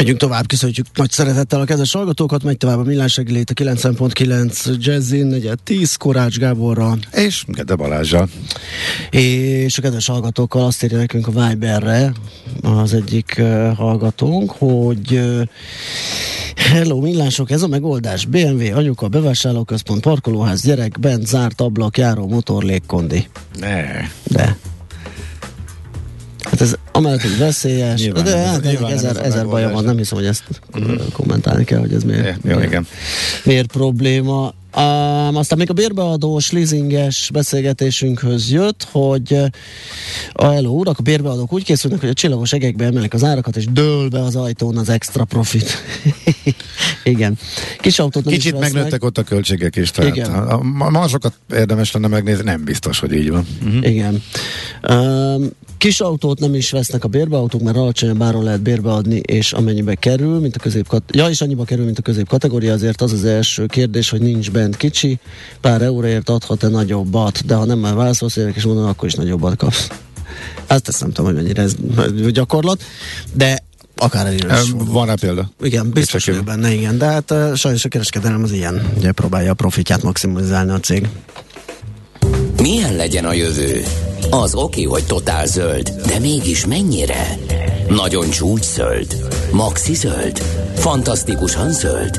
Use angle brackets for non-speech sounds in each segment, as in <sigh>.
Megyünk tovább, köszönjük nagy szeretettel a kedves hallgatókat, megy tovább a Millás reggelét a 9.9 Jazzin, negyed 10 Korács Gáborra. És Gede Balázsa. És a kedves hallgatókkal azt írja nekünk a Viberre az egyik uh, hallgatónk, hogy uh, Hello, millások, ez a megoldás. BMW, anyuka, bevásárlóközpont, parkolóház, gyerek, bent, zárt ablak, járó, motor, légkondi. Ne. De. Hát ez amellett, hogy veszélyes, Nyilván de ez- hát ennek nyilván ez ezer, ezer baja van, nem hiszem, hogy ezt mm. kommentálni kell, hogy ez miért, Ja, jó, miért, igen. miért probléma. Um, aztán még a bérbeadós, leasinges beszélgetésünkhöz jött, hogy uh, a hello urak, a bérbeadók úgy készülnek, hogy a csillagos egekbe emelik az árakat, és dől be az ajtón az extra profit. <laughs> igen. Kis autót nem Kicsit is vesznek. megnőttek ott a költségek is, tehát Igen. a, a marzsokat érdemes lenne megnézni, nem biztos, hogy így van. Uh-huh. Igen. Um, kis autót nem is vesznek a bérbeautók, mert alacsonyabb áron lehet bérbeadni, és amennyibe kerül, mint a közép ja, és annyiba kerül, mint a közép kategória, azért az az első kérdés, hogy nincs bent kicsi, pár euróért adhat-e nagyobbat, de ha nem már válaszolsz érek, és mondom, akkor is nagyobbat kapsz. Azt ezt nem tudom, hogy mennyire ez gyakorlat, de akár el is Em, fordul. Van rá példa? Igen, biztos vagyok benne, igen, de hát uh, sajnos a kereskedelem az ilyen, ugye próbálja a profitját maximalizálni a cég. Milyen legyen a jövő? Az oké, hogy totál zöld, de mégis mennyire? Nagyon csúcs zöld? Maxi zöld? Fantasztikusan zöld?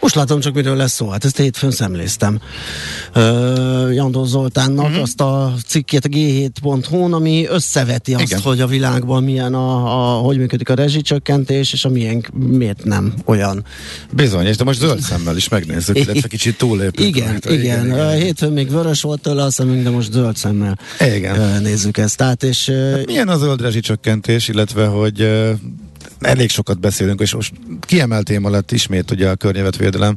Most látom csak, miről lesz szó. Hát ezt hétfőn szemléztem. Uh, Jandó Zoltánnak uh-huh. azt a cikkét a g7.hu-n, ami összeveti azt, Igen. hogy a világban milyen a, a, hogy működik a rezsicsökkentés, és a miénk miért nem olyan. Bizony, és de most zöld szemmel is megnézzük, <laughs> illetve kicsit túlépünk. Igen, rajta. igen. igen. Uh, hétfőn még vörös volt tőle a szemünk, de most zöld szemmel Igen. nézzük ezt át, és uh, Milyen a zöld rezsicsökkentés, illetve hogy elég sokat beszélünk, és most téma lett ismét ugye a környezetvédelem.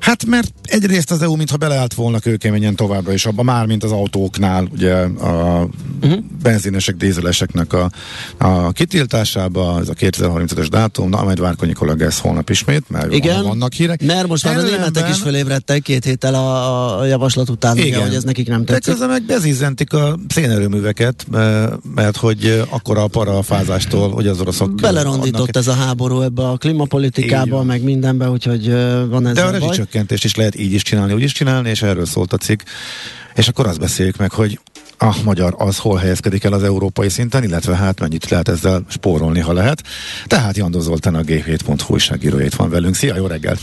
Hát mert egyrészt az EU mintha beleállt volna kőkeményen továbbra is abba, már mint az autóknál, ugye a uh-huh. benzinesek, dízeleseknek a, a kitiltásába, ez a 2035-ös dátum, na majd Várkonyi kollega ez holnap ismét, mert igen, vannak hírek. mert most már a Ellenben- németek is felébredtek két héttel a, a javaslat után, ugye, hogy ez nekik nem De tetszik. közben meg bezizzentik a szénerőműveket, eh, mert hogy eh, akkora a para a fázástól, hogy az oroszok... Belerondított adnak- ez a háború ebbe a klímapolitikába, meg mindenbe, úgyhogy ö, van ez De a a baj. Rezsicsökkentést is lehet így is csinálni, úgy is csinálni, és erről szólt a cikk. És akkor azt beszéljük meg, hogy a magyar az hol helyezkedik el az európai szinten, illetve hát mennyit lehet ezzel spórolni, ha lehet. Tehát Jandó Zoltán a G7.hu újságírója itt van velünk. Szia, jó reggelt!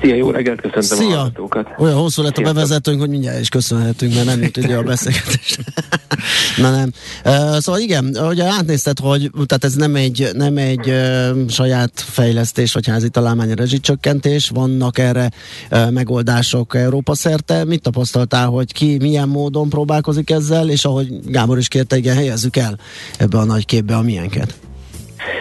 Szia, jó reggelt, köszöntöm a Szia! hallgatókat. Olyan hosszú lett a bevezetőnk, hogy mindjárt is köszönhetünk, mert nem jut idő a beszélgetést. <laughs> Na nem. Uh, szóval igen, ugye átnézted, hogy tehát ez nem egy, nem egy uh, saját fejlesztés, vagy házi találmány a rezsicsökkentés, vannak erre uh, megoldások Európa szerte. Mit tapasztaltál, hogy ki milyen módon próbálkozik ezzel, és ahogy Gábor is kérte, igen, helyezzük el ebbe a nagy képbe a miénket.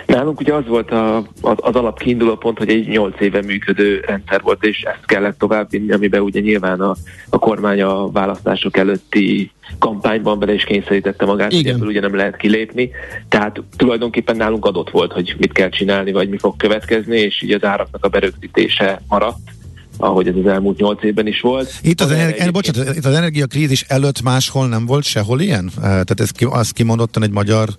Nálunk ugye az volt a, az, az alap kiinduló pont, hogy egy 8 éve működő rendszer volt, és ezt kellett továbbvinni, amiben ugye nyilván a, a kormány a választások előtti kampányban bele is kényszerítette magát, Igen. hogy ebből ugye nem lehet kilépni. Tehát tulajdonképpen nálunk adott volt, hogy mit kell csinálni, vagy mi fog következni, és így az áraknak a berögzítése maradt ahogy ez az elmúlt nyolc évben is volt. Itt az, energi- egyébként- bocsánat, itt az energiakrízis előtt máshol nem volt sehol ilyen? Eh, Tehát ez az kimondottan egy magyar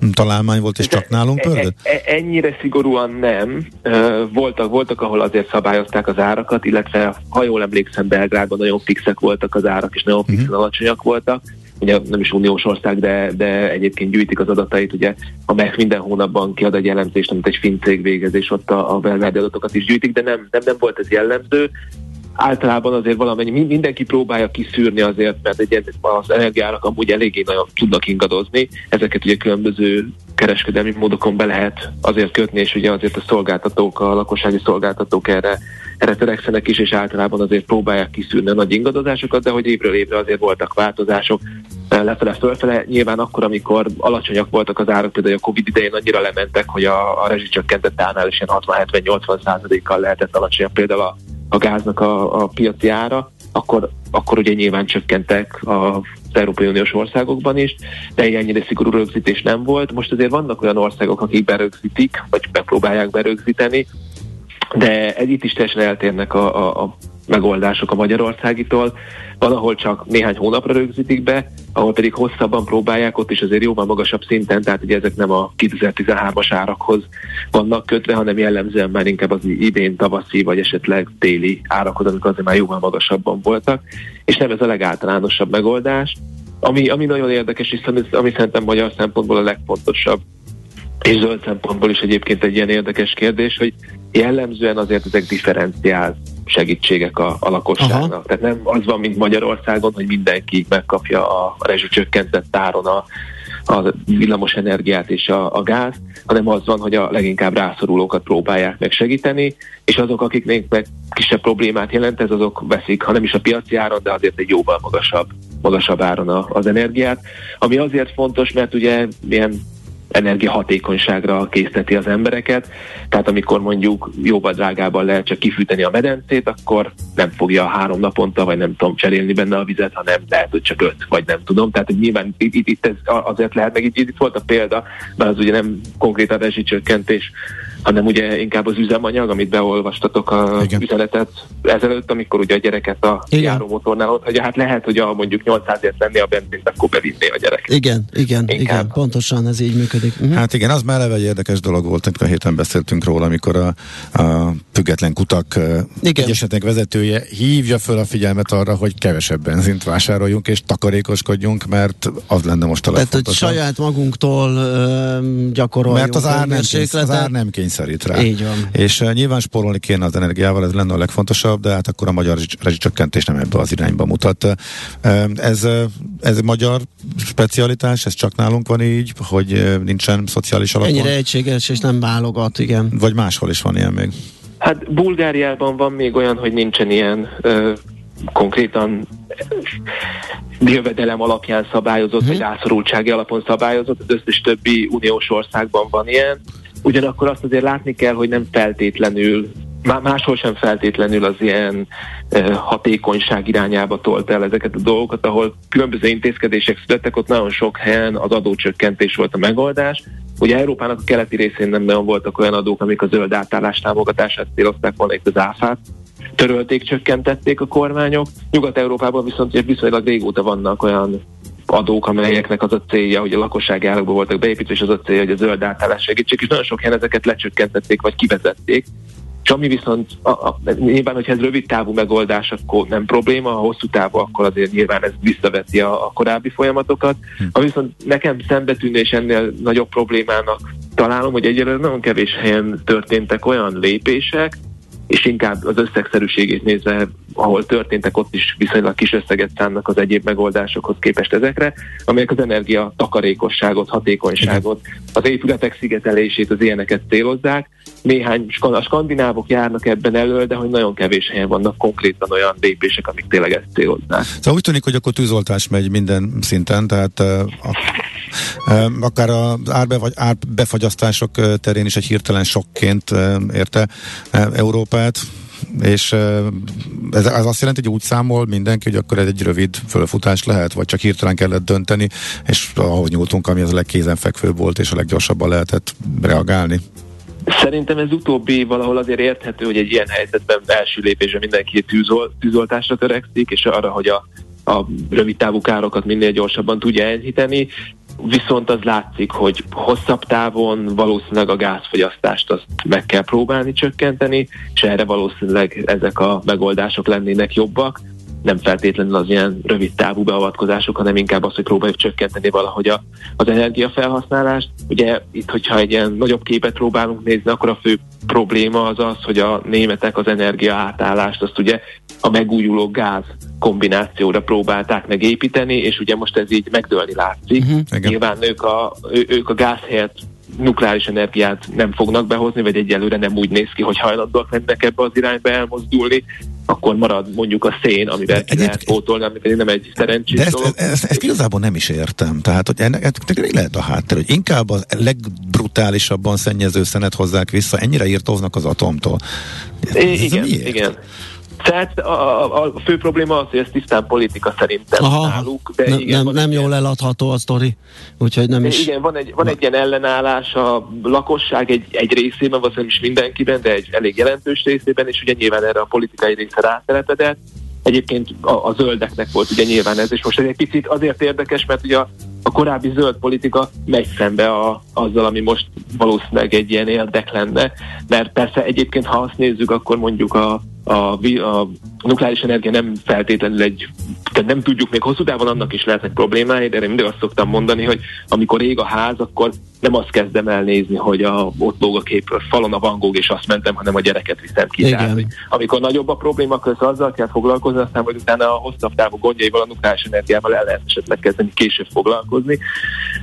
hm, találmány volt, és csak nálunk E- pörgött? e- e- Ennyire szigorúan nem. Ö, Voltak, voltak, ahol azért szabályozták az árakat, illetve ha jól emlékszem, Belgrádban nagyon fixek voltak az árak, és nagyon fixen Mhm. alacsonyak voltak. Ugye nem is uniós ország, de, de egyébként gyűjtik az adatait, ugye a MEF minden hónapban kiad egy jellemzést, amit egy finn cég végez, és ott a, a belgrádi adatokat is gyűjtik, de nem, nem, nem volt ez jellemző. általában azért valamennyi, mindenki próbálja kiszűrni azért, mert egy, az energiárak amúgy eléggé nagyon tudnak ingadozni, ezeket ugye különböző kereskedelmi módokon be lehet azért kötni, és ugye azért a szolgáltatók, a lakossági szolgáltatók erre, erre törekszenek is, és általában azért próbálják kiszűrni a nagy ingadozásokat, de hogy évről évre azért voltak változások, lefele fölfele, nyilván akkor, amikor alacsonyak voltak az árak, például a Covid idején annyira lementek, hogy a, a rezsicsökkentett árnál is ilyen 60-70-80 százalékkal lehetett alacsonyabb például a, a gáznak a, a piaci ára, akkor, akkor ugye nyilván csökkentek a az Európai Uniós országokban is, de ennyire szigorú rögzítés nem volt. Most azért vannak olyan országok, akik berögzítik, vagy megpróbálják berögzíteni, de itt is teljesen eltérnek a, a, a megoldások a Magyarországitól. Van, ahol csak néhány hónapra rögzítik be, ahol pedig hosszabban próbálják, ott is azért jóval magasabb szinten, tehát ugye ezek nem a 2013-as árakhoz vannak kötve, hanem jellemzően már inkább az idén tavaszi, vagy esetleg téli árakhoz, amik azért már jóval magasabban voltak, és nem ez a legáltalánosabb megoldás. Ami, ami nagyon érdekes, és ami szerintem magyar szempontból a legfontosabb, és zöld szempontból is egyébként egy ilyen érdekes kérdés, hogy jellemzően azért ezek differenciált segítségek a, a lakosságnak. Aha. Tehát nem az van, mint Magyarországon, hogy mindenki megkapja a rezsicsökkentett áron a, a villamos energiát és a, a gáz, hanem az van, hogy a leginkább rászorulókat próbálják meg segíteni, és azok, akiknek meg kisebb problémát jelent, ez azok veszik, ha nem is a piaci áron, de azért egy jóval magasabb, magasabb áron az energiát. Ami azért fontos, mert ugye ilyen energiahatékonyságra készteti az embereket. Tehát amikor mondjuk jóval drágában lehet csak kifűteni a medencét, akkor nem fogja három naponta, vagy nem tudom cserélni benne a vizet, hanem lehet, hogy csak öt, vagy nem tudom. Tehát hogy nyilván itt, itt, ez azért lehet, meg itt, itt volt a példa, mert az ugye nem konkrétan rezsicsökkentés, hanem ugye inkább az üzemanyag, amit beolvastatok a Igen. üzenetet ezelőtt, amikor ugye a gyereket a igen. járómotornál ott, hogy hát lehet, hogy a mondjuk 800-ért lenni a benzint, akkor bevinné a gyerek. Igen, igen, inkább. igen, pontosan ez így működik. Uh-huh. Hát igen, az már eleve egy érdekes dolog volt, amikor a héten beszéltünk róla, amikor a, a független kutak igen. egyesetnek vezetője hívja föl a figyelmet arra, hogy kevesebb benzint vásároljunk és takarékoskodjunk, mert az lenne most a legfontosabb. Tehát, hogy saját magunktól uh, gyakoroljunk. Mert az ár, nem kész, az ár nem kényszerít rá. Így van. És uh, nyilván spórolni kéne az energiával, ez lenne a legfontosabb, de hát akkor a magyar rezsicsökkentés nem ebbe az irányba mutat. Uh, ez, uh, ez magyar specialitás, ez csak nálunk van így, hogy uh, nincsen szociális alapon. Ennyire egységes, és nem válogat, igen. Vagy máshol is van ilyen még. Hát Bulgáriában van még olyan, hogy nincsen ilyen uh, konkrétan jövedelem alapján szabályozott, hmm. vagy rászorultsági alapon szabályozott, az összes többi uniós országban van ilyen. Ugyanakkor azt azért látni kell, hogy nem feltétlenül máshol sem feltétlenül az ilyen hatékonyság irányába tolt el ezeket a dolgokat, ahol különböző intézkedések születtek, ott nagyon sok helyen az adócsökkentés volt a megoldás. Ugye Európának a keleti részén nem nagyon voltak olyan adók, amik a zöld átállás támogatását célozták volna itt az áfát, törölték, csökkentették a kormányok. Nyugat-Európában viszont viszonylag régóta vannak olyan adók, amelyeknek az a célja, hogy a lakossági állagban voltak beépítve, és az a célja, hogy a zöld átállás segítsék, és nagyon sok helyen ezeket lecsökkentették, vagy kivezették. És ami viszont, a, a, nyilván, hogyha ez rövid távú megoldás, akkor nem probléma, ha hosszú távú, akkor azért nyilván ez visszaveti a, a korábbi folyamatokat. Hm. Ami viszont nekem szembetűnő és ennél nagyobb problémának találom, hogy egyelőre nagyon kevés helyen történtek olyan lépések, és inkább az összegszerűségét nézve, ahol történtek, ott is viszonylag kis összeget szánnak az egyéb megoldásokhoz képest ezekre, amelyek az energia takarékosságot, hatékonyságot, az épületek szigetelését, az ilyeneket célozzák. Néhány a skandinávok járnak ebben elő, de hogy nagyon kevés helyen vannak konkrétan olyan lépések, amik tényleg ezt célozzák. Szóval úgy tűnik, hogy akkor tűzoltás megy minden szinten, tehát uh, uh, akár az árbe, vagy árbefagyasztások terén is egy hirtelen sokként érte Európát, és ez, ez azt jelenti, hogy úgy számol mindenki, hogy akkor ez egy rövid fölfutás lehet, vagy csak hirtelen kellett dönteni, és ahhoz nyúltunk, ami az a legkézenfekvőbb volt, és a leggyorsabban lehetett reagálni. Szerintem ez utóbbi valahol azért érthető, hogy egy ilyen helyzetben első lépésben mindenki tűzol, tűzoltásra törekszik, és arra, hogy a, a rövid távú károkat minél gyorsabban tudja enyhíteni viszont az látszik, hogy hosszabb távon valószínűleg a gázfogyasztást azt meg kell próbálni csökkenteni, és erre valószínűleg ezek a megoldások lennének jobbak nem feltétlenül az ilyen rövid távú beavatkozások, hanem inkább az, hogy próbáljuk csökkenteni valahogy a, az energiafelhasználást. Ugye itt, hogyha egy ilyen nagyobb képet próbálunk nézni, akkor a fő probléma az az, hogy a németek az energia átállást azt ugye a megújuló gáz kombinációra próbálták megépíteni, és ugye most ez így megdőlni látszik. Uh-huh, Nyilván ők a, ő, ők a gáz helyett nukleáris energiát nem fognak behozni, vagy egyelőre nem úgy néz ki, hogy hajlandóak lennek ebbe az irányba elmozdulni, akkor marad mondjuk a szén, amivel ki lehet pótolni, ami pedig nem egy szerencsés De ezt, ezt, ezt, ezt igazából nem is értem. Tehát, hogy ennek, ennek lehet a háttér, hogy inkább a legbrutálisabban szennyező szenet hozzák vissza, ennyire írtóznak az atomtól. Ez, ez igen, miért? igen. Tehát a, a, fő probléma az, hogy ez tisztán politika szerintem Aha, náluk. De ne, igen, nem, nem jól eladható a sztori, úgyhogy nem is... Igen, van egy, van egy ilyen ellenállás a lakosság egy, egy részében, vagy nem is mindenkiben, de egy elég jelentős részében, és ugye nyilván erre a politikai része rátelepedett. Egyébként a, a zöldeknek volt ugye nyilván ez, és most egy picit azért érdekes, mert ugye a, a korábbi zöld politika megy szembe a, azzal, ami most valószínűleg egy ilyen érdek lenne, mert persze egyébként, ha azt nézzük, akkor mondjuk a, a, a nukleáris energia nem feltétlenül egy, tehát nem tudjuk még hosszú távon annak is lehetnek problémái, de én mindig azt szoktam mondani, hogy amikor ég a ház, akkor nem azt kezdem el nézni, hogy a, ott lóg a képről falon a Van Gogh, és azt mentem, hanem a gyereket viszem ki. Tehát, amikor nagyobb a probléma, akkor azzal kell foglalkozni, aztán hogy utána a hosszabb távú gondjaival, a nukleáris energiával el lehet esetleg kezdeni később foglalkozni.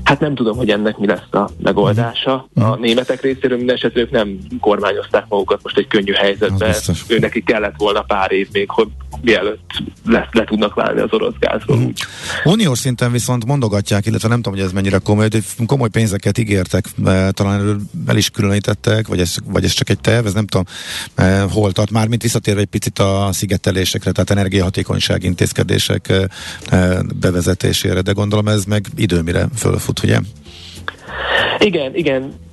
Hát nem tudom, hogy ennek mi lesz a megoldása. A németek részéről minden esetben ők nem kormányozták magukat most egy könnyű helyzetbe. Ő neki kellett volna pár év még, hogy mielőtt le, le tudnak válni az orosz gázról. Mm. Uniós szinten viszont mondogatják, illetve nem tudom, hogy ez mennyire komoly, hogy komoly pénzeket ígértek, e, talán el is különítettek, vagy ez, vagy ez csak egy terv, ez nem tudom, e, hol tart. Mármint visszatérve egy picit a szigetelésekre, tehát energiahatékonyság intézkedések e, bevezetésére, de gondolom ez meg időmire fölfut, ugye? Igen, igen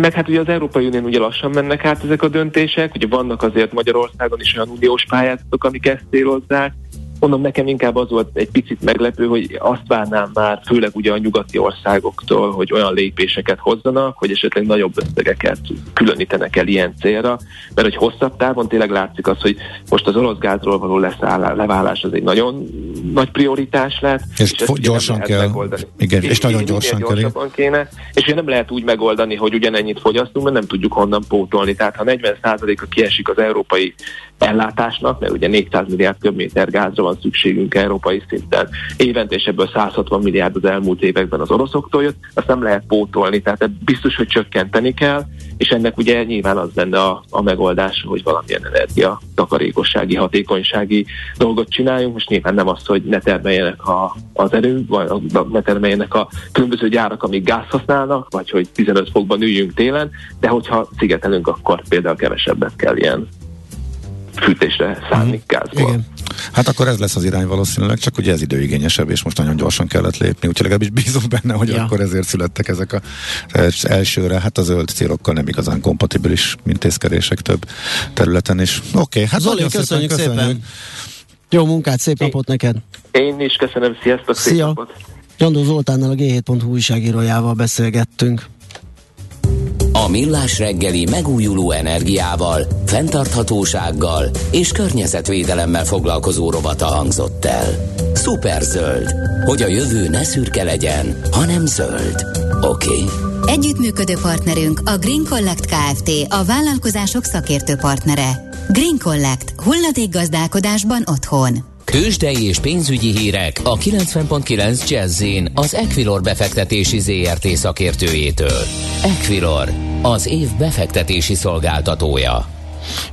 meg hát ugye az Európai Unión ugye lassan mennek át ezek a döntések, ugye vannak azért Magyarországon is olyan uniós pályázatok, amik ezt célozzák, Mondom, nekem inkább az volt egy picit meglepő, hogy azt várnám már, főleg ugye a nyugati országoktól, hogy olyan lépéseket hozzanak, hogy esetleg nagyobb összegeket különítenek el ilyen célra, mert hogy hosszabb távon tényleg látszik az, hogy most az orosz gázról való leszállás, leválás az egy nagyon nagy prioritás lett. És, és ezt gyorsan kell. Megoldani. Igen, és, és nagyon gyorsan kell. Kéne, és ugye nem lehet úgy megoldani, hogy ugyanennyit fogyasztunk, mert nem tudjuk honnan pótolni. Tehát ha 40%-a kiesik az európai ellátásnak, mert ugye 400 milliárd köbméter gázra van szükségünk európai szinten. Évente, és ebből 160 milliárd az elmúlt években az oroszoktól jött, azt nem lehet pótolni, tehát biztos, hogy csökkenteni kell, és ennek ugye nyilván az lenne a, a megoldás, hogy valamilyen energia takarékossági, hatékonysági dolgot csináljunk. Most nyilván nem az, hogy ne termeljenek a, az erő, vagy ne termeljenek a különböző gyárak, amik gáz használnak, vagy hogy 15 fokban üljünk télen, de hogyha szigetelünk, akkor például kevesebbet kell ilyen fűtésre szánni uh-huh. gázból. Igen. Hát akkor ez lesz az irány valószínűleg, csak ugye ez időigényesebb, és most nagyon gyorsan kellett lépni, úgyhogy legalábbis bízunk benne, hogy ja. akkor ezért születtek ezek a elsőre, hát a zöld célokkal nem igazán kompatibilis intézkedések több területen is. Oké, okay, hát Zoli, köszönjük, köszönjük szépen. Jó munkát, szép napot neked! Én is köszönöm, sziasztok, szép Szia. napot! Jandó Zoltánnal a G7.hu újságírójával beszélgettünk. A Millás reggeli megújuló energiával, fenntarthatósággal és környezetvédelemmel foglalkozó rovata hangzott el. zöld, hogy a jövő ne szürke legyen, hanem zöld. Oké? Okay? Együttműködő partnerünk a Green Collect Kft. a vállalkozások szakértő partnere. Green Collect. gazdálkodásban otthon. Kősdei és pénzügyi hírek a 90.9 jazz az Equilor befektetési ZRT szakértőjétől. Equilor, az év befektetési szolgáltatója.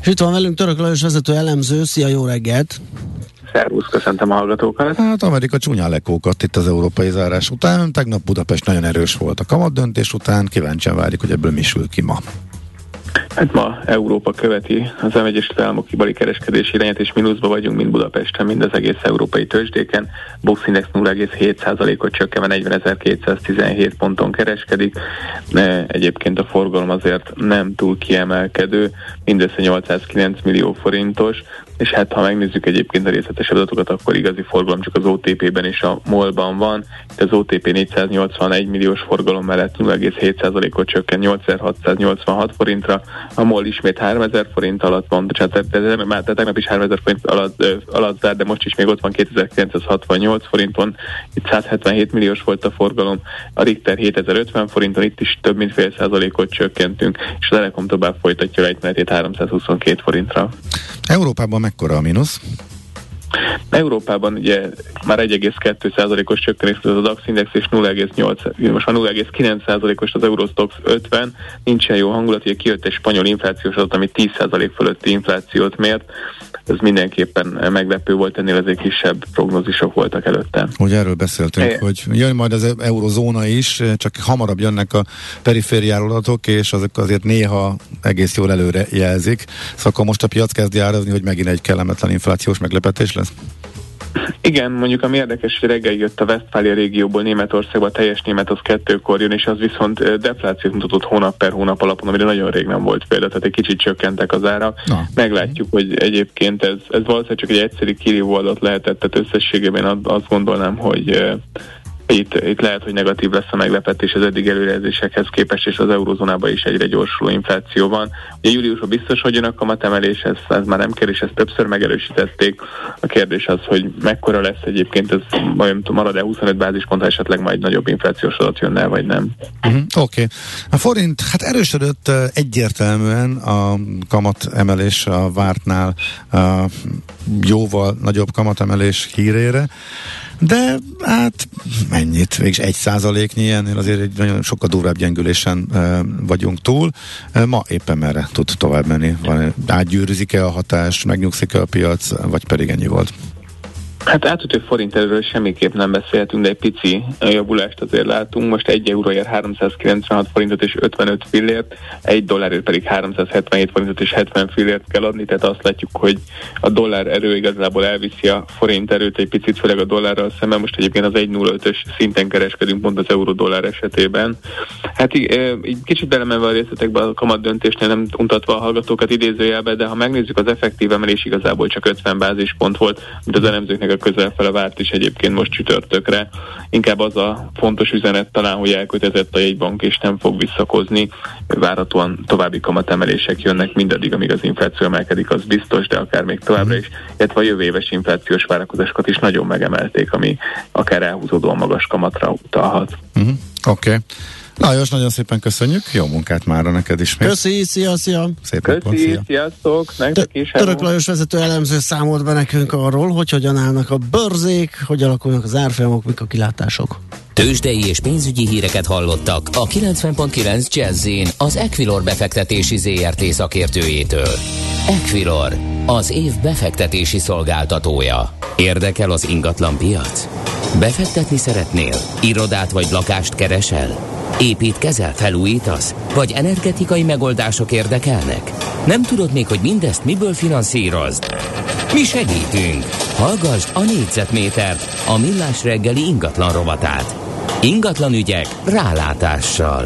És itt van velünk Török Lajos vezető elemző. Szia, jó reggelt! Szervusz, köszöntöm a hallgatókat. Hát Amerika csúnyán lekókat itt az európai zárás után. Tegnap Budapest nagyon erős volt a kamat döntés után. Kíváncsian várjuk, hogy ebből mi sül ki ma. Hát ma Európa követi az Egyesült Államok kibali kereskedési irányát, és mínuszba vagyunk mind Budapesten, mind az egész európai tőzsdéken. Box Index 0,7%-ot csökkenve 40.217 ponton kereskedik. Egyébként a forgalom azért nem túl kiemelkedő, mindössze 809 millió forintos, és hát ha megnézzük egyébként a részletesebb adatokat, akkor igazi forgalom csak az OTP-ben és a MOL-ban van. Itt az OTP 481 milliós forgalom mellett 0,7%-ot csökken 8686 forintra, a MOL ismét 3000 forint alatt van, tehát már tegnap is 3000 forint alatt, alatt zár, de most is még ott van 2968 forinton, itt 177 milliós volt a forgalom, a Richter 7050 forinton, itt is több mint fél százalékot csökkentünk, és a Telekom tovább folytatja lejtmenetét 322 forintra. Európában mekkora a mínusz? Európában ugye már 1,2%-os csökkenés az a DAX index, és 0,8, most már 0,9%-os az Eurostox 50, nincsen jó hangulat, ugye kijött egy spanyol inflációs adat, ami 10% fölötti inflációt mért, ez mindenképpen meglepő volt, ennél azért kisebb prognózisok voltak előtte. Ugye erről beszéltünk, é. hogy jön majd az eurozóna is, csak hamarabb jönnek a perifériáról adatok, és azok azért néha egész jól előre jelzik. Szóval akkor most a piac kezdi árazni, hogy megint egy kellemetlen inflációs meglepetés lesz? Igen, mondjuk ami érdekes, hogy reggel jött a Westfália régióból Németországba, teljes német az kettőkor jön, és az viszont deflációt mutatott hónap per hónap alapon, amire nagyon rég nem volt példa, tehát egy kicsit csökkentek az árak. Na. Meglátjuk, hogy egyébként ez, ez valószínűleg csak egy egyszerű kirívó adat lehetett, tehát összességében azt gondolnám, hogy itt, itt lehet, hogy negatív lesz a meglepetés az eddig előrejelzésekhez képest, és az eurozónában is egyre gyorsuló infláció van. Ugye júliusban biztos, hogy jön a kamatemelés, ez, ez már nem kérdés, ezt többször megerősítették. A kérdés az, hogy mekkora lesz egyébként, ez majd marad-e 25 bázispont, esetleg majd nagyobb inflációs adat jönne, vagy nem. Uh-huh, Oké. Okay. A forint, hát erősödött egyértelműen a kamatemelés a vártnál a jóval nagyobb kamatemelés hírére. De hát mennyit, végig egy százaléknyi ennél azért egy nagyon sokkal durvább gyengülésen e, vagyunk túl. E, ma éppen merre tud tovább menni? Van, átgyűrűzik-e a hatás, megnyugszik-e a piac, vagy pedig ennyi volt? Hát átütő forint erről semmiképp nem beszélhetünk, de egy pici javulást azért látunk. Most egy euróért 396 forintot és 55 fillért, egy dollárért pedig 377 forintot és 70 fillért kell adni, tehát azt látjuk, hogy a dollár erő igazából elviszi a forint erőt egy picit, főleg a dollárral szemben. Most egyébként az 1.05-ös szinten kereskedünk pont az euró-dollár esetében. Hát így, így kicsit belemenve a részletekbe a kamat döntésnél nem untatva a hallgatókat idézőjelbe, de ha megnézzük az effektív emelés igazából csak 50 bázispont volt, mint az elemzőknek a közelfele várt is egyébként most csütörtökre. Inkább az a fontos üzenet talán, hogy elkötelezett a jegybank és nem fog visszakozni. Várhatóan további kamatemelések jönnek mindaddig, amíg az infláció emelkedik, az biztos, de akár még továbbra is, illetve a jövő éves inflációs várakozásokat is nagyon megemelték, ami akár elhúzódóan magas kamatra utalhat. Uh-huh. Oké. Okay. Lajos, nagyon szépen köszönjük, jó munkát már neked is. Köszi, szia, szia. Szép Köszi, napot, szia. sziasztok, nektek is. Török Lajos vezető elemző számolt be nekünk arról, hogy hogyan állnak a bőrzék, hogy alakulnak az árfolyamok, mik a kilátások. Tőzsdei és pénzügyi híreket hallottak a 90.9 jazz az Equilor befektetési ZRT szakértőjétől. Equilor, az év befektetési szolgáltatója. Érdekel az ingatlan piac? Befektetni szeretnél? Irodát vagy lakást keresel? Építkezel, felújítasz? Vagy energetikai megoldások érdekelnek? Nem tudod még, hogy mindezt miből finanszírozd? Mi segítünk! Hallgassd a négyzetmétert, a millás reggeli ingatlan rovatát. Ingatlan ügyek rálátással.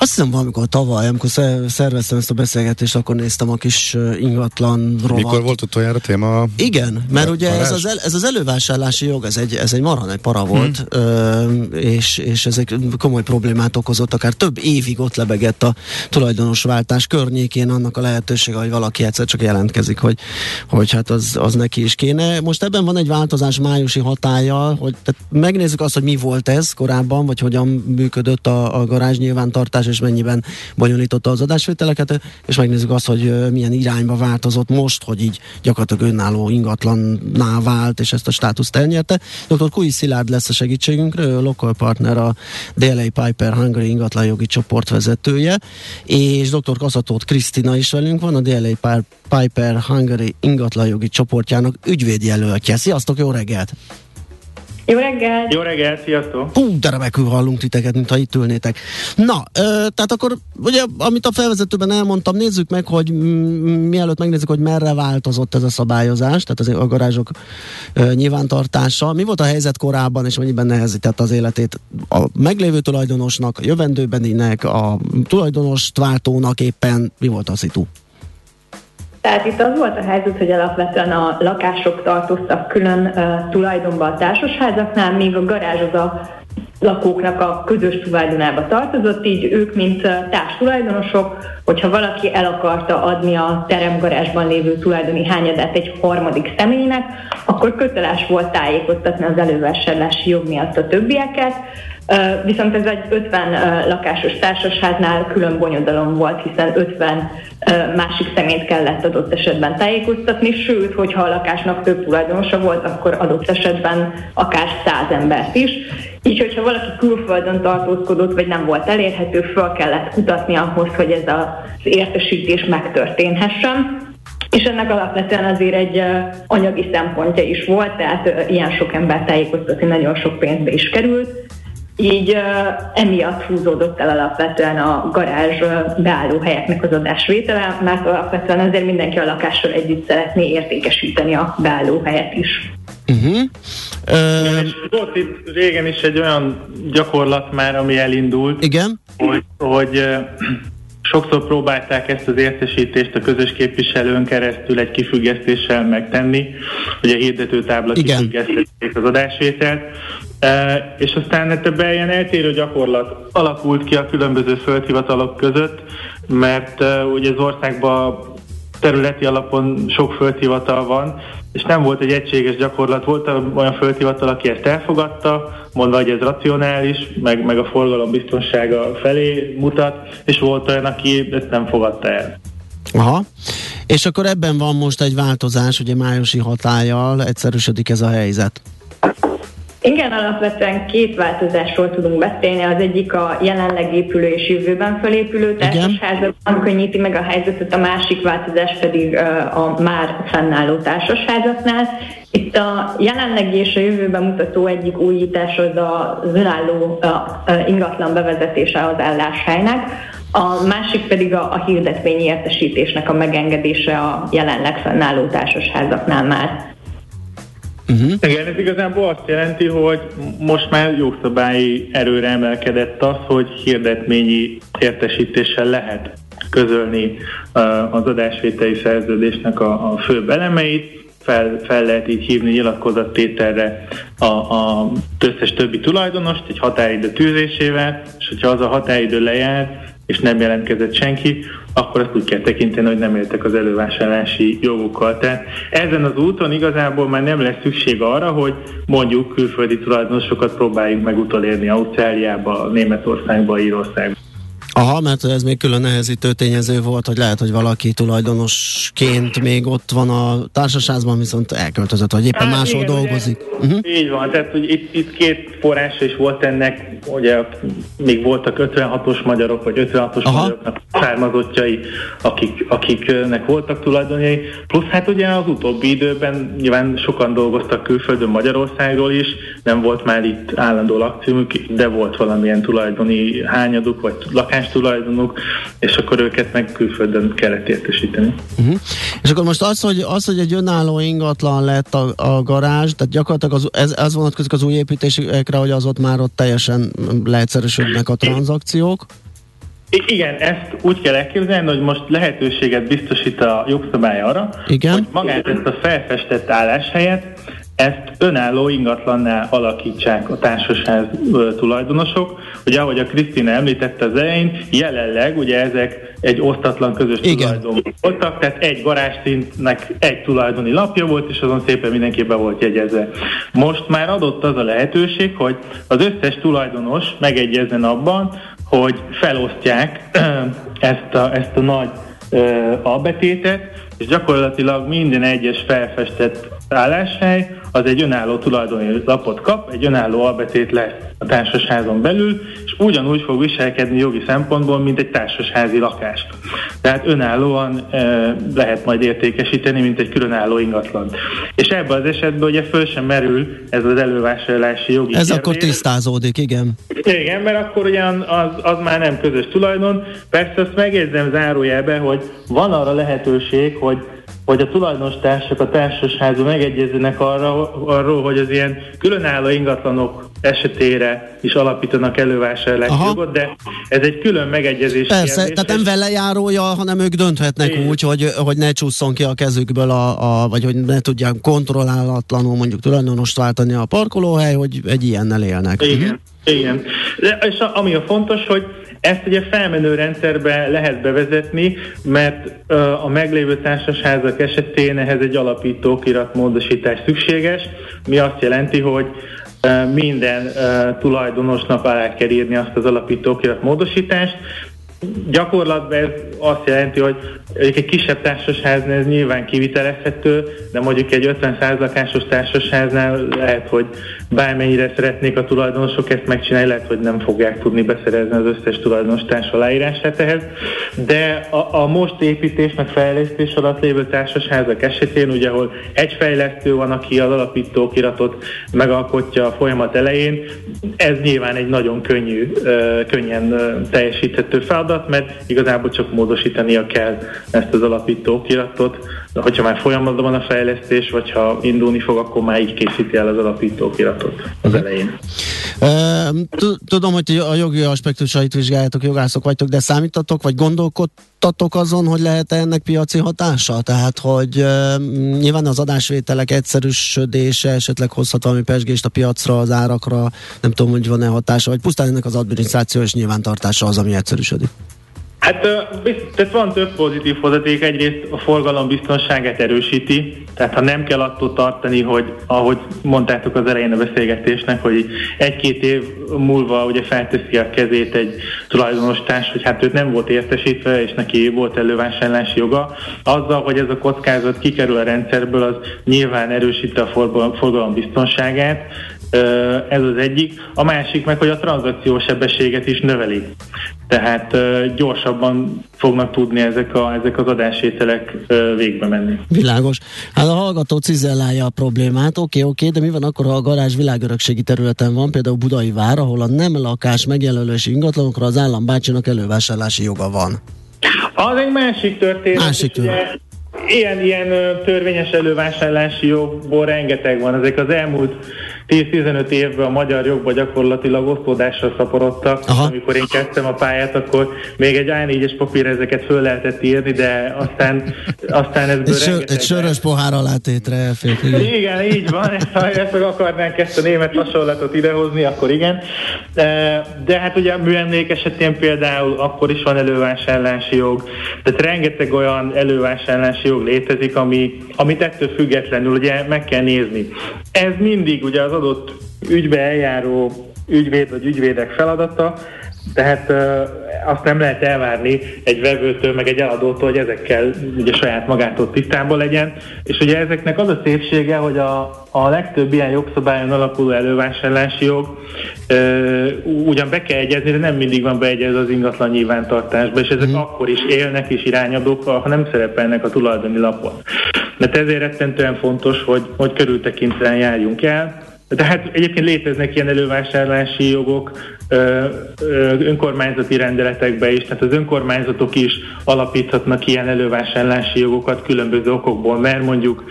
Azt hiszem valamikor tavaly, amikor szerveztem ezt a beszélgetést, akkor néztem a kis ingatlan rovat. Mikor volt utoljára téma? Igen, mert a ugye ez az, el, ez az elővásárlási jog, ez egy, ez egy maran, egy para volt, hmm. és, és ez egy komoly problémát okozott, akár több évig ott lebegett a tulajdonosváltás környékén annak a lehetősége, hogy valaki egyszer csak jelentkezik, hogy, hogy hát az, az neki is kéne. Most ebben van egy változás májusi hatája, hogy tehát megnézzük azt, hogy mi volt ez korábban, vagy hogyan működött a, a garázs nyilvántartás, és mennyiben bonyolította az adásvételeket, és megnézzük azt, hogy milyen irányba változott most, hogy így gyakorlatilag önálló ingatlanná vált, és ezt a státuszt elnyerte. Dr. Kui Szilárd lesz a segítségünkre, ő a local partner, a DLA Piper Hungary ingatlanjogi csoport vezetője, és dr. Kaszatót Krisztina is velünk van, a DLA Piper Hungary ingatlanjogi csoportjának ügyvédjelöltje. Sziasztok, jó reggelt! Jó reggel! Jó reggel, sziasztok! Hú, de remekül hallunk titeket, mintha itt ülnétek. Na, ö, tehát akkor, ugye, amit a felvezetőben elmondtam, nézzük meg, hogy mielőtt megnézzük, hogy merre változott ez a szabályozás, tehát az, a garázsok ö, nyilvántartása. Mi volt a helyzet korábban, és mennyiben nehezített az életét a meglévő tulajdonosnak, a jövendőbeninek, a tulajdonos váltónak éppen, mi volt a szitu? Tehát itt az volt a helyzet, hogy alapvetően a lakások tartoztak külön uh, tulajdonban a társasházaknál, míg a garázs az a lakóknak a közös tulajdonába tartozott, így ők, mint társtulajdonosok, hogyha valaki el akarta adni a teremgarázsban lévő tulajdoni hányadát egy harmadik személynek, akkor köteles volt tájékoztatni az elővásárlási jog miatt a többieket, Viszont ez egy 50 lakásos társasháznál külön bonyodalom volt, hiszen 50 másik szemét kellett adott esetben tájékoztatni, sőt, hogyha a lakásnak több tulajdonosa volt, akkor adott esetben akár száz embert is. Így, hogyha valaki külföldön tartózkodott, vagy nem volt elérhető, föl kellett kutatni ahhoz, hogy ez az értesítés megtörténhessen. És ennek alapvetően azért egy anyagi szempontja is volt, tehát ilyen sok ember tájékoztatni nagyon sok pénzbe is került. Így uh, emiatt húzódott el alapvetően a garázs beálló helyeknek az adásvétele, mert alapvetően azért mindenki a lakással együtt szeretné értékesíteni a beálló helyet is. Uh-huh. Uh, és volt itt régen is egy olyan gyakorlat már, ami elindult, igen? hogy, hogy Sokszor próbálták ezt az értesítést a közös képviselőn keresztül egy kifüggesztéssel megtenni, hogy a hirdetőtábla kifüggesztették az adásvételt, és aztán ebben ilyen eltérő gyakorlat alakult ki a különböző földhivatalok között, mert e, ugye az országban területi alapon sok földhivatal van, és nem volt egy egységes gyakorlat. Volt olyan földhivatal, aki ezt elfogadta, mondva, hogy ez racionális, meg, meg a forgalom biztonsága felé mutat, és volt olyan, aki ezt nem fogadta el. Aha. És akkor ebben van most egy változás, ugye májusi hatállyal egyszerűsödik ez a helyzet. Igen, alapvetően két változásról tudunk beszélni. Az egyik a jelenleg épülő és jövőben felépülő társasházakban könnyíti meg a helyzetet, a másik változás pedig a már fennálló társasházaknál. Itt a jelenlegi és a jövőben mutató egyik újítás az az önálló ingatlan bevezetése az álláshelynek, a másik pedig a, a hirdetvényi értesítésnek a megengedése a jelenleg fennálló társasházaknál már. Uh-huh. Igen, ez igazából azt jelenti, hogy most már jogszabályi erőre emelkedett az, hogy hirdetményi értesítéssel lehet közölni uh, az adásvételi szerződésnek a, a főbb elemeit, fel, fel lehet így hívni nyilatkozattételre a, a összes többi tulajdonost egy határidő tűzésével, és hogyha az a határidő lejár, és nem jelentkezett senki, akkor azt úgy kell tekinteni, hogy nem éltek az elővásárlási jogukkal. Tehát ezen az úton igazából már nem lesz szükség arra, hogy mondjuk külföldi tulajdonosokat próbáljuk meg utolérni Ausztráliába, Németországba, Írországba. Aha, mert ez még külön nehezítő tényező volt, hogy lehet, hogy valaki tulajdonosként még ott van a társaságban, viszont elköltözött, vagy éppen hát, máshol igen, dolgozik. Ugye, uh-huh. Így van, tehát hogy itt, itt két forrása is volt ennek, ugye még voltak 56-os magyarok, vagy 56-os Aha. magyaroknak származottjai, akik, akiknek voltak tulajdonjai, plusz hát ugye az utóbbi időben nyilván sokan dolgoztak külföldön Magyarországról is, nem volt már itt állandó lakcímük, de volt valamilyen tulajdoni hányaduk, vagy lakás tulajdonuk, és akkor őket meg külföldön kellett értesíteni. Uh-huh. És akkor most az, hogy, az, hogy egy önálló ingatlan lett a, a garázs, tehát gyakorlatilag az, ez, ez vonatkozik az új építésekre, hogy az ott már ott teljesen leegyszerűsödnek a tranzakciók. Igen, ezt úgy kell elképzelni, hogy most lehetőséget biztosít a jogszabály arra, Igen? hogy magát ezt a felfestett álláshelyet ezt önálló ingatlannál alakítsák a társasház tulajdonosok. Ugye ahogy a Krisztina említette az elején, jelenleg ugye ezek egy osztatlan közös Igen. tulajdon voltak, tehát egy garázsszintnek egy tulajdoni lapja volt, és azon szépen mindenki be volt jegyezve. Most már adott az a lehetőség, hogy az összes tulajdonos megegyezzen abban, hogy felosztják ezt a, ezt a nagy albetétet, és gyakorlatilag minden egyes felfestett álláshely az egy önálló tulajdoni lapot kap, egy önálló albetét lesz a társasházon belül, és ugyanúgy fog viselkedni jogi szempontból, mint egy társasházi lakás. Tehát önállóan e, lehet majd értékesíteni, mint egy különálló ingatlan. És ebben az esetben ugye föl sem merül ez az elővásárlási jogi Ez kérdés. akkor tisztázódik, igen. Igen, mert akkor ugye az, az már nem közös tulajdon. Persze azt megjegyzem zárójelbe, hogy van arra lehetőség, hogy hogy a tulajdonostársak a társasházban megegyezzenek arra, arról, hogy az ilyen különálló ingatlanok esetére is alapítanak elővásárlási Aha. jogot, de ez egy külön megegyezés. Persze, kérdés, tehát nem vele járója, hanem ők dönthetnek én... úgy, hogy, hogy ne csúszson ki a kezükből, a, a, vagy hogy ne tudják kontrollálatlanul mondjuk tulajdonost váltani a parkolóhely, hogy egy ilyennel élnek. Igen, uh-huh. igen. De, és a, ami a fontos, hogy ezt ugye felmenő rendszerbe lehet bevezetni, mert a meglévő társasházak esetén ehhez egy alapító kiratmódosítás szükséges, mi azt jelenti, hogy minden tulajdonosnak alá kell írni azt az alapító módosítást, Gyakorlatban ez azt jelenti, hogy egy kisebb társasháznál ez nyilván kivitelezhető, de mondjuk egy 50% lakásos társasháznál lehet, hogy bármennyire szeretnék a tulajdonosok ezt megcsinálni, lehet, hogy nem fogják tudni beszerezni az összes tulajdonos társ aláírását ehhez. De a, a most építés meg fejlesztés alatt lévő társasházak esetén, ugye, ahol egy fejlesztő van, aki az alapító kiratot megalkotja a folyamat elején, ez nyilván egy nagyon könnyű, könnyen teljesíthető feladat, mert igazából csak módosítania kell ezt az alapító kiratot, de hogyha már folyamatban van a fejlesztés, vagy ha indulni fog, akkor már így készíti el az alapító kiratot az elején. Tudom, hogy a jogi aspektusait vizsgáljátok, jogászok vagytok, de számítatok, vagy gondolkodtatok azon, hogy lehet -e ennek piaci hatása? Tehát, hogy nyilván az adásvételek egyszerűsödése esetleg hozhat valami pesgést a piacra, az árakra, nem tudom, hogy van-e hatása, vagy pusztán ennek az adminisztráció és nyilvántartása az, ami egyszerűsödik. Hát tehát van több pozitív hozaték. Egyrészt a forgalom biztonságát erősíti, tehát ha nem kell attól tartani, hogy ahogy mondtátok az elején a beszélgetésnek, hogy egy-két év múlva ugye felteszi a kezét egy tulajdonos társ, hogy hát őt nem volt értesítve, és neki volt elővásárlási joga. Azzal, hogy ez a kockázat kikerül a rendszerből, az nyilván erősíti a forgalom biztonságát, ez az egyik. A másik meg, hogy a tranzakciós sebességet is növeli. Tehát gyorsabban fognak tudni ezek, a, ezek az adásételek végbe menni. Világos. Hát a hallgató cizellálja a problémát, oké, oké, de mi van akkor, ha a garázs világörökségi területen van, például Budai vár, ahol a nem lakás megjelölési ingatlanokra az állam bácsinak elővásárlási joga van? Az egy másik történet. Másik történet. Ilyen, ilyen törvényes elővásárlási jogból rengeteg van. Ezek az elmúlt 10-15 évben a magyar jogban gyakorlatilag osztódásra szaporodtak. Aha. Amikor én kezdtem a pályát, akkor még egy A4-es papír ezeket föl lehetett írni, de aztán, aztán ez egy, sör, egy sörös pohár alátétre elfért. Igen. igen, így van. Ha ezt akarnánk ezt a német hasonlatot idehozni, akkor igen. De hát ugye a műemlék esetén például akkor is van elővásárlási jog. Tehát rengeteg olyan elővásárlási jog létezik, ami, amit ettől függetlenül ugye meg kell nézni. Ez mindig ugye az adott ügybe eljáró ügyvéd vagy ügyvédek feladata, tehát azt nem lehet elvárni egy vevőtől, meg egy eladótól, hogy ezekkel ugye saját magától tisztában legyen. És ugye ezeknek az a szépsége, hogy a, a legtöbb ilyen jogszabályon alapuló elővásárlási jog ö, ugyan be kell egyezni, de nem mindig van beegyez az ingatlan nyilvántartásba, és ezek mm. akkor is élnek és irányadók, ha nem szerepelnek a tulajdoni lapon. Mert ezért rettentően fontos, hogy, hogy körültekintően járjunk el, de hát egyébként léteznek ilyen elővásárlási jogok önkormányzati rendeletekbe is, tehát az önkormányzatok is alapíthatnak ilyen elővásárlási jogokat különböző okokból, mert mondjuk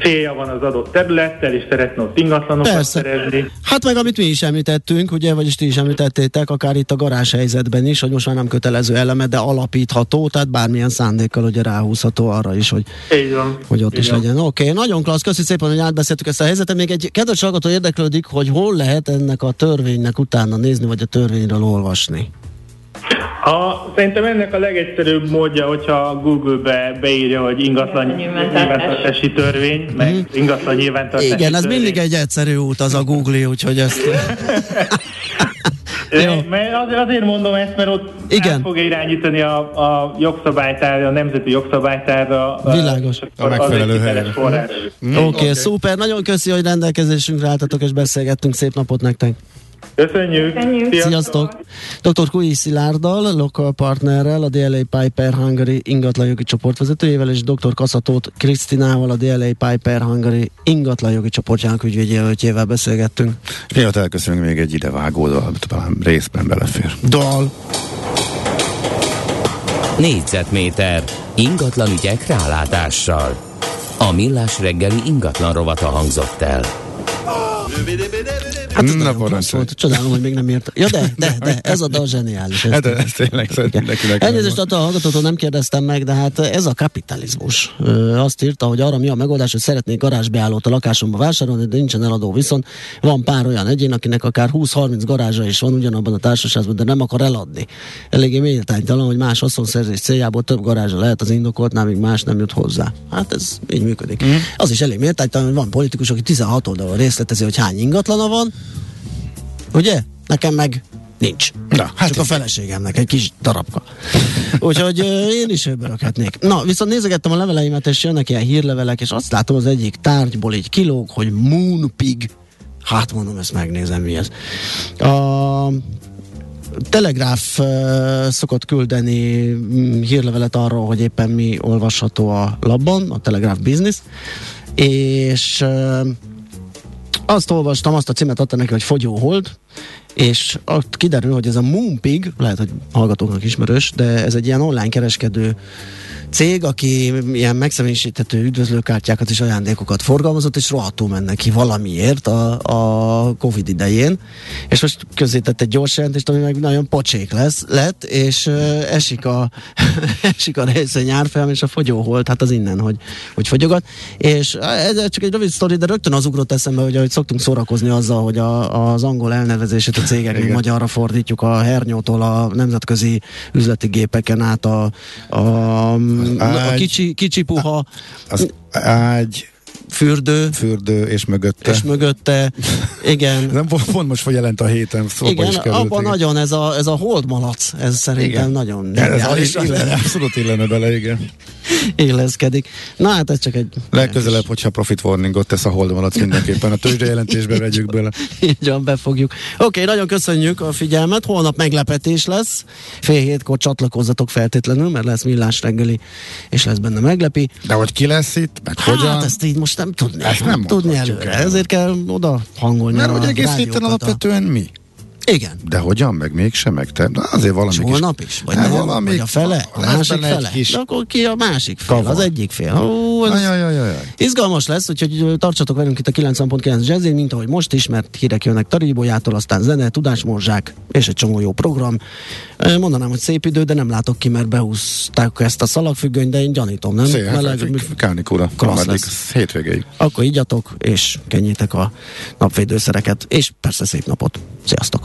célja van az adott területtel, és szeretne ott ingatlanokat Persze. szerezni. Hát meg amit mi is említettünk, ugye, vagyis ti is említettétek, akár itt a garázs helyzetben is, hogy most már nem kötelező eleme, de alapítható, tehát bármilyen szándékkal ugye ráhúzható arra is, hogy, hogy ott Így is legyen. Oké, okay, nagyon klassz, köszi szépen, hogy átbeszéltük ezt a helyzetet. Még egy kedves hallgató érdeklődik, hogy hol lehet ennek a törvénynek törvénynek utána nézni, vagy a törvényről olvasni? A, szerintem ennek a legegyszerűbb módja, hogyha Google-be beírja, hogy ingatlan nyilvántartási törvény, meg mm. ingatlan nyilvántartási Igen, ez mindig egy egyszerű út, az a Google, úgyhogy ezt... <laughs> Jó. Mert azért mondom ezt, mert ott Igen. fogja irányítani a, a jogszabálytárra, a nemzeti jogszabálytárra. Világos. A, a megfelelő helyre. Mm. Oké, okay, okay. szuper. Nagyon köszi, hogy rendelkezésünkre álltatok és beszélgettünk. Szép napot nektek. Köszönjük! Köszönjük. Sziasztok! Dr. Kui Szilárddal, lokal partnerrel, a DLA Piper Hungary ingatlanjogi csoportvezetőjével, és Dr. Kaszatót Krisztinával, a DLA Piper Hungary ingatlanjogi csoportjának ügyvédjelöltjével beszélgettünk. Miatt elköszönünk még egy idevágó dal, talán részben belefér. Dal! Négyzetméter ingatlan ügyek rálátással. A millás reggeli ingatlan rovata hangzott el. Hát ez Na, nagyon volt. Csodálom, hogy még nem írta. Ja, de, de, de, ez a dal zseniális. Ez Hát ez tényleg mindenkinek. Elnézést attól a hallgatótól nem kérdeztem meg, de hát ez a kapitalizmus. Ö, azt írta, hogy arra mi a megoldás, hogy szeretnék garázsbeállót a lakásomba vásárolni, de nincsen eladó. Viszont van pár olyan egyén, akinek akár 20-30 garázsa is van ugyanabban a társaságban, de nem akar eladni. Eléggé méltánytalan, hogy más haszonszerzés céljából több garázsa lehet az indokoltnál, míg más nem jut hozzá. Hát ez így működik. Mm. Az is elég méltánytalan, hogy van politikus, aki 16 oldalon részletezi, hogy hány ingatlana van, Ugye? Nekem meg nincs. Na, hát Csak a feleségemnek egy kis darabka. Úgyhogy én is öböröghetnék. Na, viszont nézegettem a leveleimet, és jönnek ilyen hírlevelek, és azt látom az egyik tárgyból így kilóg, hogy Moonpig. Hát mondom, ezt megnézem, mi ez. A Telegráf uh, szokott küldeni mm, hírlevelet arról, hogy éppen mi olvasható a labban, a Telegraph Business, és uh, azt olvastam, azt a címet adta neki, hogy Fogyó Hold, és ott kiderül, hogy ez a Moonpig, lehet, hogy hallgatóknak ismerős, de ez egy ilyen online kereskedő cég, aki ilyen megszemélyisíthető üdvözlőkártyákat és ajándékokat forgalmazott, és rohadtul mennek ki valamiért a, a Covid idején. És most közzétett egy gyors jelentést, ami meg nagyon pocsék lesz, lett, és uh, esik a, <laughs> esik a részen árfolyam, és a fogyó holt, hát az innen, hogy, hogy fogyogat. És ez csak egy rövid sztori, de rögtön az ugrott eszembe, hogy ahogy szoktunk szórakozni azzal, hogy a, az angol elnevezését a cégeknek magyarra fordítjuk a hernyótól a nemzetközi üzleti gépeken át a, a, a, a ágy. kicsi, kicsi puha Az ágy, fürdő, fürdő és mögötte. és mögötte, igen, Nem pont, pont most hogy jelent a héten, szóba igen, is került. abban igen. nagyon ez a, ez a holdmalac, ez szerintem Igen. nagyon Ez zseniális, illene, <laughs> abszolút illene bele, igen. Illeszkedik. Na hát ez csak egy... Legközelebb, hogyha profit warningot tesz a holdmalac mindenképpen, a tőzsdejelentésbe vegyük bele. <laughs> Így van, befogjuk. Oké, nagyon köszönjük a figyelmet. Holnap meglepetés lesz. Fél hétkor csatlakozzatok feltétlenül, mert lesz millás reggeli, és lesz benne meglepi. De hogy ki lesz itt, meg Hát hogyan? ezt így most nem tudni. Ezt nem nem tudni előre. el. Ezért kell oda hangolni Mert hogy egész héten alapvetően mi? Igen. De hogyan, meg mégsem, meg te? Na azért valami És holnap is? Vagy, Hát nem? valami- vagy a fele? A másik fele? kis- De akkor ki a másik fél? Kavar. Az egyik fél. Ó, ez Ajajajajaj. Izgalmas lesz, úgyhogy tartsatok velünk itt a 90.9 jazzin, mint ahogy most is, mert hírek jönnek Taribójától, aztán zene, tudásmorzsák és egy csomó jó program. Mondanám, hogy szép idő, de nem látok ki, mert behúzták ezt a szalagfüggönyt, de én gyanítom, nem? Szép, Meleg, kánikula. Klassz lesz. hétvégéig. akkor igyatok, és kenjétek a napvédőszereket, és persze szép napot. Sziasztok!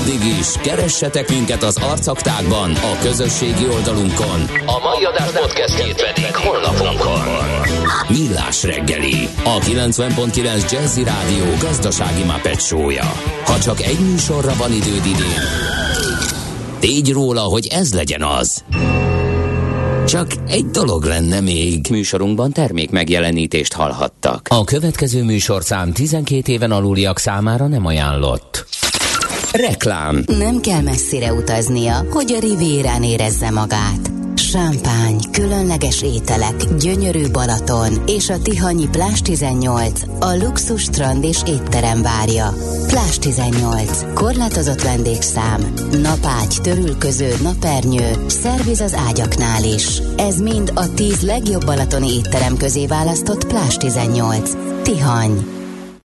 Addig is, keressetek minket az arcaktákban, a közösségi oldalunkon. A mai adás podcastjét pedig holnapunkon. Millás reggeli, a 90.9 Jazzy Rádió gazdasági Muppet show-ja. Ha csak egy műsorra van időd idén, tégy róla, hogy ez legyen az. Csak egy dolog lenne még. Műsorunkban termék megjelenítést hallhattak. A következő műsorszám 12 éven aluliak számára nem ajánlott. Reklám. Nem kell messzire utaznia, hogy a Rivérán érezze magát. Sámpány, különleges ételek, gyönyörű Balaton és a Tihanyi Plás 18 a luxus strand és étterem várja. Plás 18. Korlátozott vendégszám. Napágy, törülköző, napernyő, szerviz az ágyaknál is. Ez mind a 10 legjobb balatoni étterem közé választott Plás 18. Tihany.